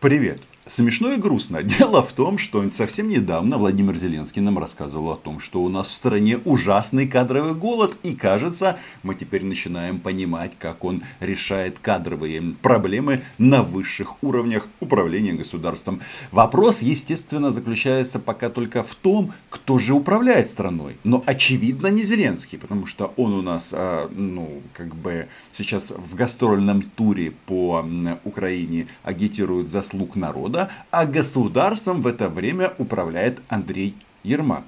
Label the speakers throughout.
Speaker 1: Привет. Смешно и грустно. Дело в том, что совсем недавно Владимир Зеленский нам рассказывал о том, что у нас в стране ужасный кадровый голод. И кажется, мы теперь начинаем понимать, как он решает кадровые проблемы на высших уровнях управления государством. Вопрос, естественно, заключается пока только в том, кто же управляет страной. Но очевидно не Зеленский, потому что он у нас, а, ну, как бы сейчас в гастрольном туре по Украине агитирует заслуг народа года, а государством в это время управляет Андрей Ермак.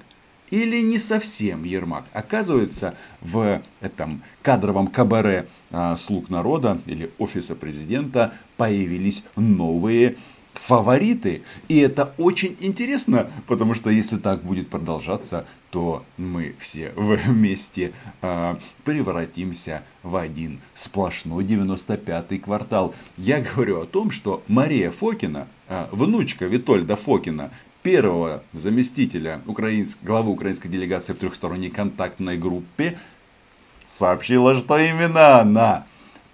Speaker 1: Или не совсем Ермак. Оказывается, в этом кадровом кабаре а, «Слуг народа» или офиса президента появились новые фавориты. И это очень интересно, потому что если так будет продолжаться, то мы все вместе э, превратимся в один сплошной 95-й квартал. Я говорю о том, что Мария Фокина, э, внучка Витольда Фокина, первого заместителя украинск, главы украинской делегации в трехсторонней контактной группе, сообщила, что именно она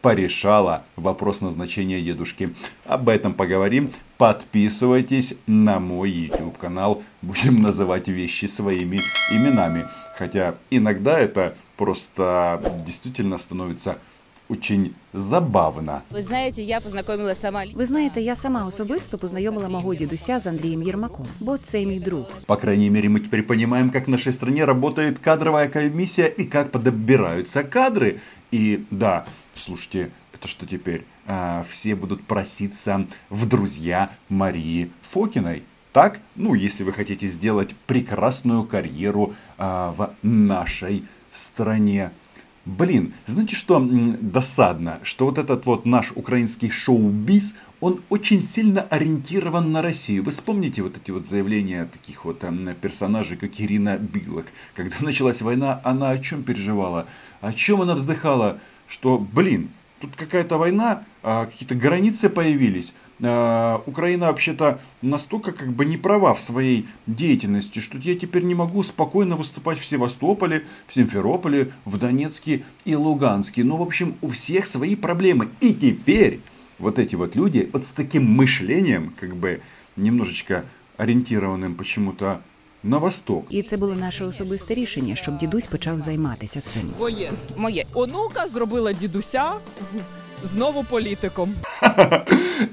Speaker 1: порешала вопрос назначения дедушки. Об этом поговорим. Подписывайтесь на мой YouTube канал. Будем называть вещи своими именами. Хотя иногда это просто действительно становится очень забавно.
Speaker 2: Ви знаєте, я познайомила сама.
Speaker 3: Ви знаєте, я сама особисто познайомила мого дідуся з Андрієм Єрмаком, бо це мій друг.
Speaker 1: По крайней мере, мы теперь понимаем, как в нашей стране работает кадровая комиссия и как подбираются кадры. И да, слушайте, это что теперь? А, все будут проситься в друзья Марии Фокиной. Так? Ну, если вы хотите сделать прекрасную карьеру а, в нашей стране. Блин, знаете что досадно? Что вот этот вот наш украинский шоу-биз, он очень сильно ориентирован на Россию. Вы вспомните вот эти вот заявления таких вот там, персонажей, как Ирина Биглок. Когда началась война, она о чем переживала? О чем она вздыхала? Что, блин, тут какая-то война, а какие-то границы появились. А, Украина вообще-то настолько как бы не права в своей деятельности, что я теперь не могу спокойно выступать в Севастополе, в Симферополе, в Донецке и Луганске. Ну, в общем, у всех свои проблемы. И теперь вот эти вот люди вот с таким мышлением, как бы немножечко ориентированным почему-то на восток.
Speaker 3: І це було наше особисте рішення, щоб дідусь почав займатися цим.
Speaker 2: Моє. Моє.
Speaker 4: Онука зробила дідуся знову політиком.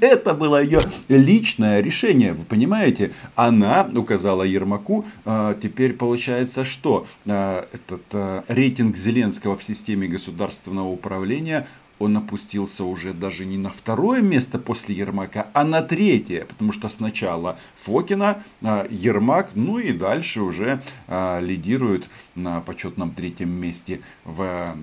Speaker 1: Это было ее личное решение, вы понимаете? Она указала Ермаку, а, теперь получается что? А, этот а, рейтинг Зеленского в системе государственного управления он опустился уже даже не на второе место после Ермака, а на третье, потому что сначала Фокина, а, Ермак, ну и дальше уже а, лидирует на почетном третьем месте в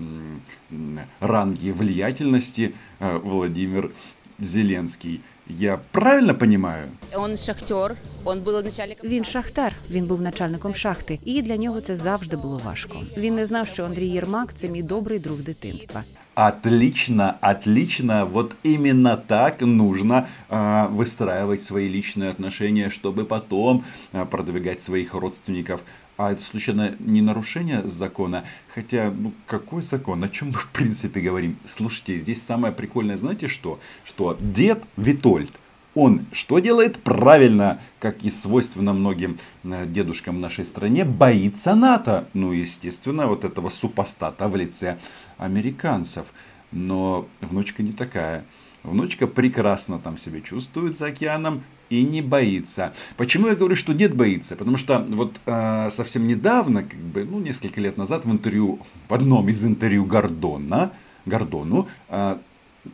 Speaker 1: ранге влиятельности а, Владимир Зеленский. Я правильно понимаю?
Speaker 2: Он шахтер, он був начальником.
Speaker 3: Він шахтар, він був начальником шахти, і для нього це завжди було важко. Він не знав, що Андрій Єрмак це мій добрий друг дитинства.
Speaker 1: Отлично, отлично. Вот именно так нужно э, выстраивать свои личные отношения, чтобы потом э, продвигать своих родственников. А это случайно не нарушение закона? Хотя, ну какой закон? О чем мы в принципе говорим? Слушайте, здесь самое прикольное, знаете что? Что дед Витольд, он что делает? Правильно, как и свойственно многим э, дедушкам в нашей стране, боится НАТО. Ну, естественно, вот этого супостата в лице американцев. Но внучка не такая. Внучка прекрасно там себя чувствует за океаном и не боится. Почему я говорю, что дед боится? Потому что вот э, совсем недавно, как бы, ну, несколько лет назад в интервью, в одном из интервью Гордона, Гордону, э,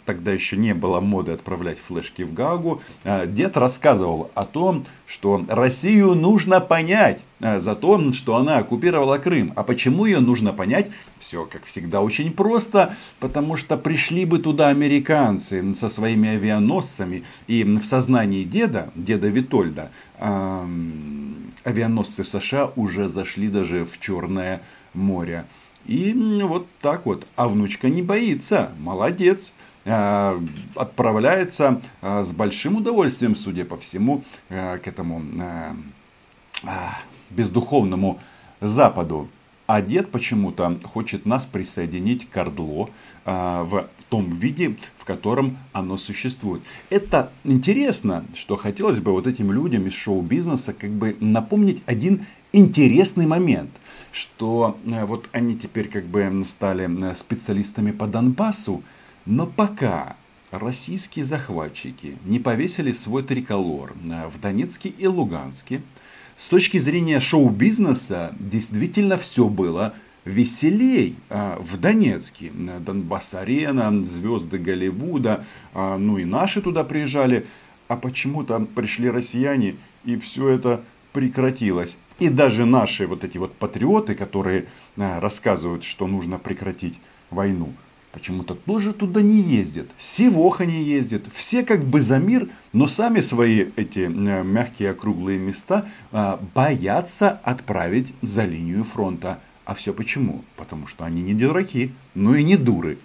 Speaker 1: тогда еще не было моды отправлять флешки в Гагу, э, дед рассказывал о том, что Россию нужно понять э, за то, что она оккупировала Крым. А почему ее нужно понять? Все, как всегда, очень просто. Потому что пришли бы туда американцы со своими авианосцами. И в сознании деда, деда Витольда, авианосцы США уже зашли даже в Черное море. И вот так вот. А внучка не боится. Молодец. Э, отправляется э, с большим удовольствием, судя по всему, э, к этому бездуховному Западу. а дед почему-то хочет нас присоединить к Ордло в том виде, в котором оно существует. Это интересно, что хотелось бы вот этим людям из шоу-бизнеса как бы напомнить один интересный момент, что вот они теперь как бы стали специалистами по Донбассу, но пока российские захватчики не повесили свой триколор э, в Донецке и Луганске, с точки зрения шоу-бизнеса действительно все было веселей а, в Донецке. Донбасс-арена, звезды Голливуда, ну и наши туда приезжали. А почему там пришли россияне и все это прекратилось. И даже наши вот эти вот патриоты, которые рассказывают, что нужно прекратить войну, почему-то тоже туда не ездят. Севоха не ездит. Все как бы за мир, но сами свои эти мягкие округлые места боятся отправить за линию фронта. А все почему? Потому що вони не дураки, ну і не дури.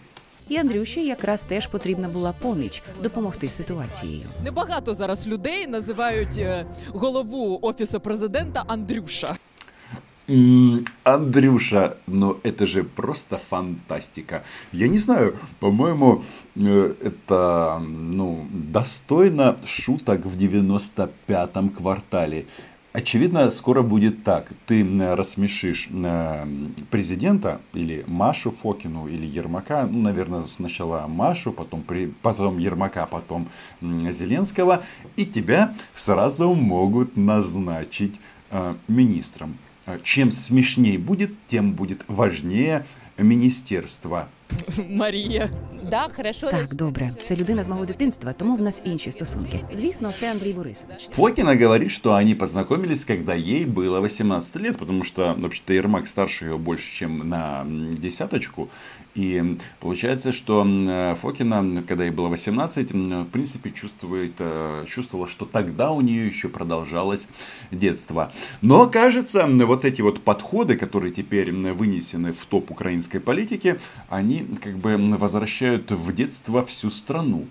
Speaker 3: І Андрюші якраз теж потрібна була поміч допомогти ситуацією.
Speaker 4: Небагато зараз людей називають е, голову офісу президента Андрюша.
Speaker 1: Андрюша, ну это же просто фантастика. Я не знаю, по-моему, э, это ну, достойно шуток в 95-м квартале. Очевидно, скоро будет так. Ты рассмешишь президента или Машу Фокину или Ермака, ну, наверное, сначала Машу, потом, потом Ермака, потом Зеленского, и тебя сразу могут назначить э, министром. Чем смешнее будет, тем будет важнее министерство.
Speaker 4: Марія.
Speaker 2: Да, хорошо.
Speaker 3: Так, добре. Це людина з мого дитинства, тому в нас інші стосунки. Звісно, це Андрій Борисович.
Speaker 1: Фокина говорит, что они познакомились, когда ей было 18 лет, потому что, вообще-то, Ермак старше ее больше, чем на десяточку. И получается, что Фокина, когда ей было 18, в принципе, чувствует, э, чувствовала, что тогда у нее еще продолжалось детство. Но, кажется, вот эти вот подходы, которые теперь вынесены в топ украинской политики, они как бы возвращают в детство всю страну.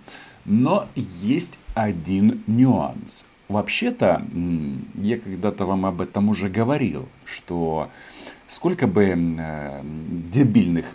Speaker 1: Но есть один нюанс. Вообще-то, я когда-то вам об этом уже говорил, что сколько бы э, дебильных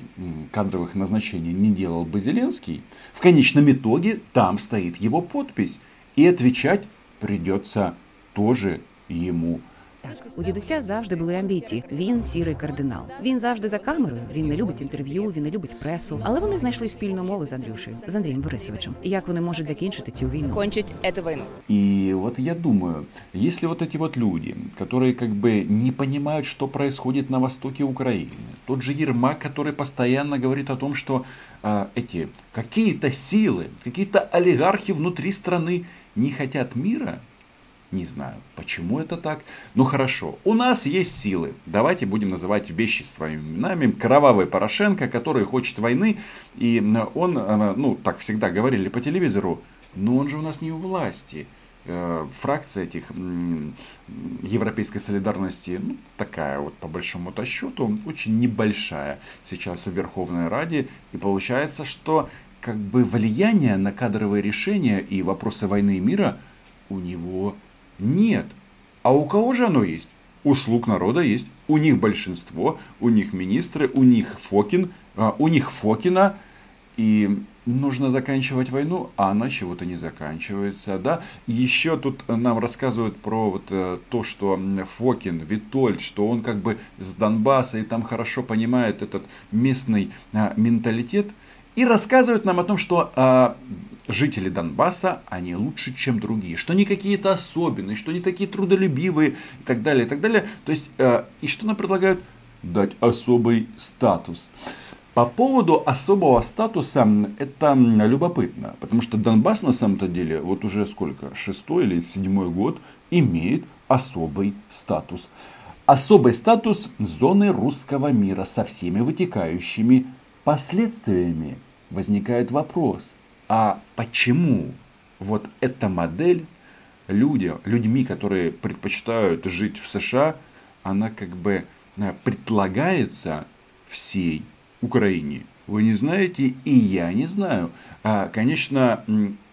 Speaker 1: кадровых назначений не делал бы Зеленский, в конечном итоге там стоит его подпись. И отвечать придется тоже ему.
Speaker 3: Так, у дідуся завжди були амбіції. Він сірий кардинал. Він завжди за камерою. Він не любить інтерв'ю, він не любить пресу. Але вони знайшли спільну мову з Андрюшею, з Андрієм Борисовичем. Як вони можуть закінчити цю війну?
Speaker 2: Кончить эту войну.
Speaker 1: И вот я думаю, если вот эти вот люди, которые как бы не понимают, что происходит на востоке Украины, тот же Ермак, который постоянно говорит о том, что э, эти какие-то силы, какие-то олигархи внутри страны не хотят мира, не знаю, почему это так. Ну хорошо, у нас есть силы. Давайте будем называть вещи своими именами. Кровавый Порошенко, который хочет войны. И он, э, ну так всегда говорили по телевизору, но он же у нас не у власти. Э, фракция этих европейской солидарности, ну, такая вот по большому-то счету, очень небольшая сейчас в Верховной Раде. И получается, что как бы влияние на кадровые решения и вопросы войны и мира у него нет. А у кого же оно есть? У слуг народа есть. У них большинство, у них министры, у них Фокин, а, у них Фокина. И нужно заканчивать войну, а она чего-то не заканчивается, да. Еще тут нам рассказывают про вот э, то, что Фокин, Витольд, что он как бы с Донбасса и там хорошо понимает этот местный а, менталитет. И рассказывают нам о том, что а, жители Донбасса, они лучше, чем другие, что они какие-то особенные, что они такие трудолюбивые и так далее, и так далее. То есть, э, и что нам предлагают? Дать особый статус. По поводу особого статуса, это любопытно, потому что Донбасс на самом-то деле, вот уже сколько, шестой или седьмой год, имеет особый статус. Особый статус зоны русского мира со всеми вытекающими последствиями. Возникает вопрос, а почему вот эта модель люди, людьми, которые предпочитают жить в США, она как бы э, предлагается всей Украине. Вы не знаете, и я не знаю. А, конечно,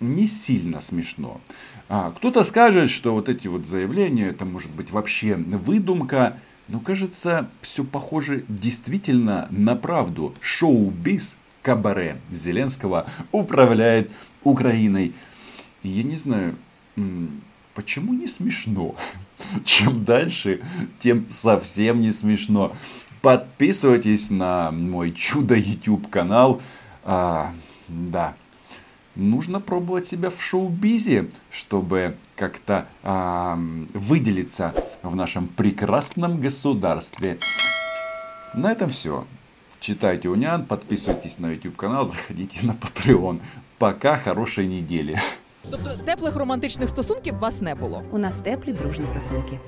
Speaker 1: не сильно смешно. А, кто-то скажет, что вот эти вот заявления, это может быть вообще выдумка. Но кажется, все похоже действительно на правду. Шоу-биз кабаре Зеленского управляет Украиной. Я не знаю, почему не смешно? Чем дальше, тем совсем не смешно. Подписывайтесь на мой чудо YouTube канал. А, да, нужно пробовать себя в шоу-бизе, чтобы как-то а, выделиться в нашем прекрасном государстве. На этом все. Читайте Унян, подписывайтесь на YouTube канал, заходите на Patreon. Пока, хорошей недели.
Speaker 4: Тобто теплих романтичних стосунків у вас не було.
Speaker 3: У нас теплі дружні стосунки.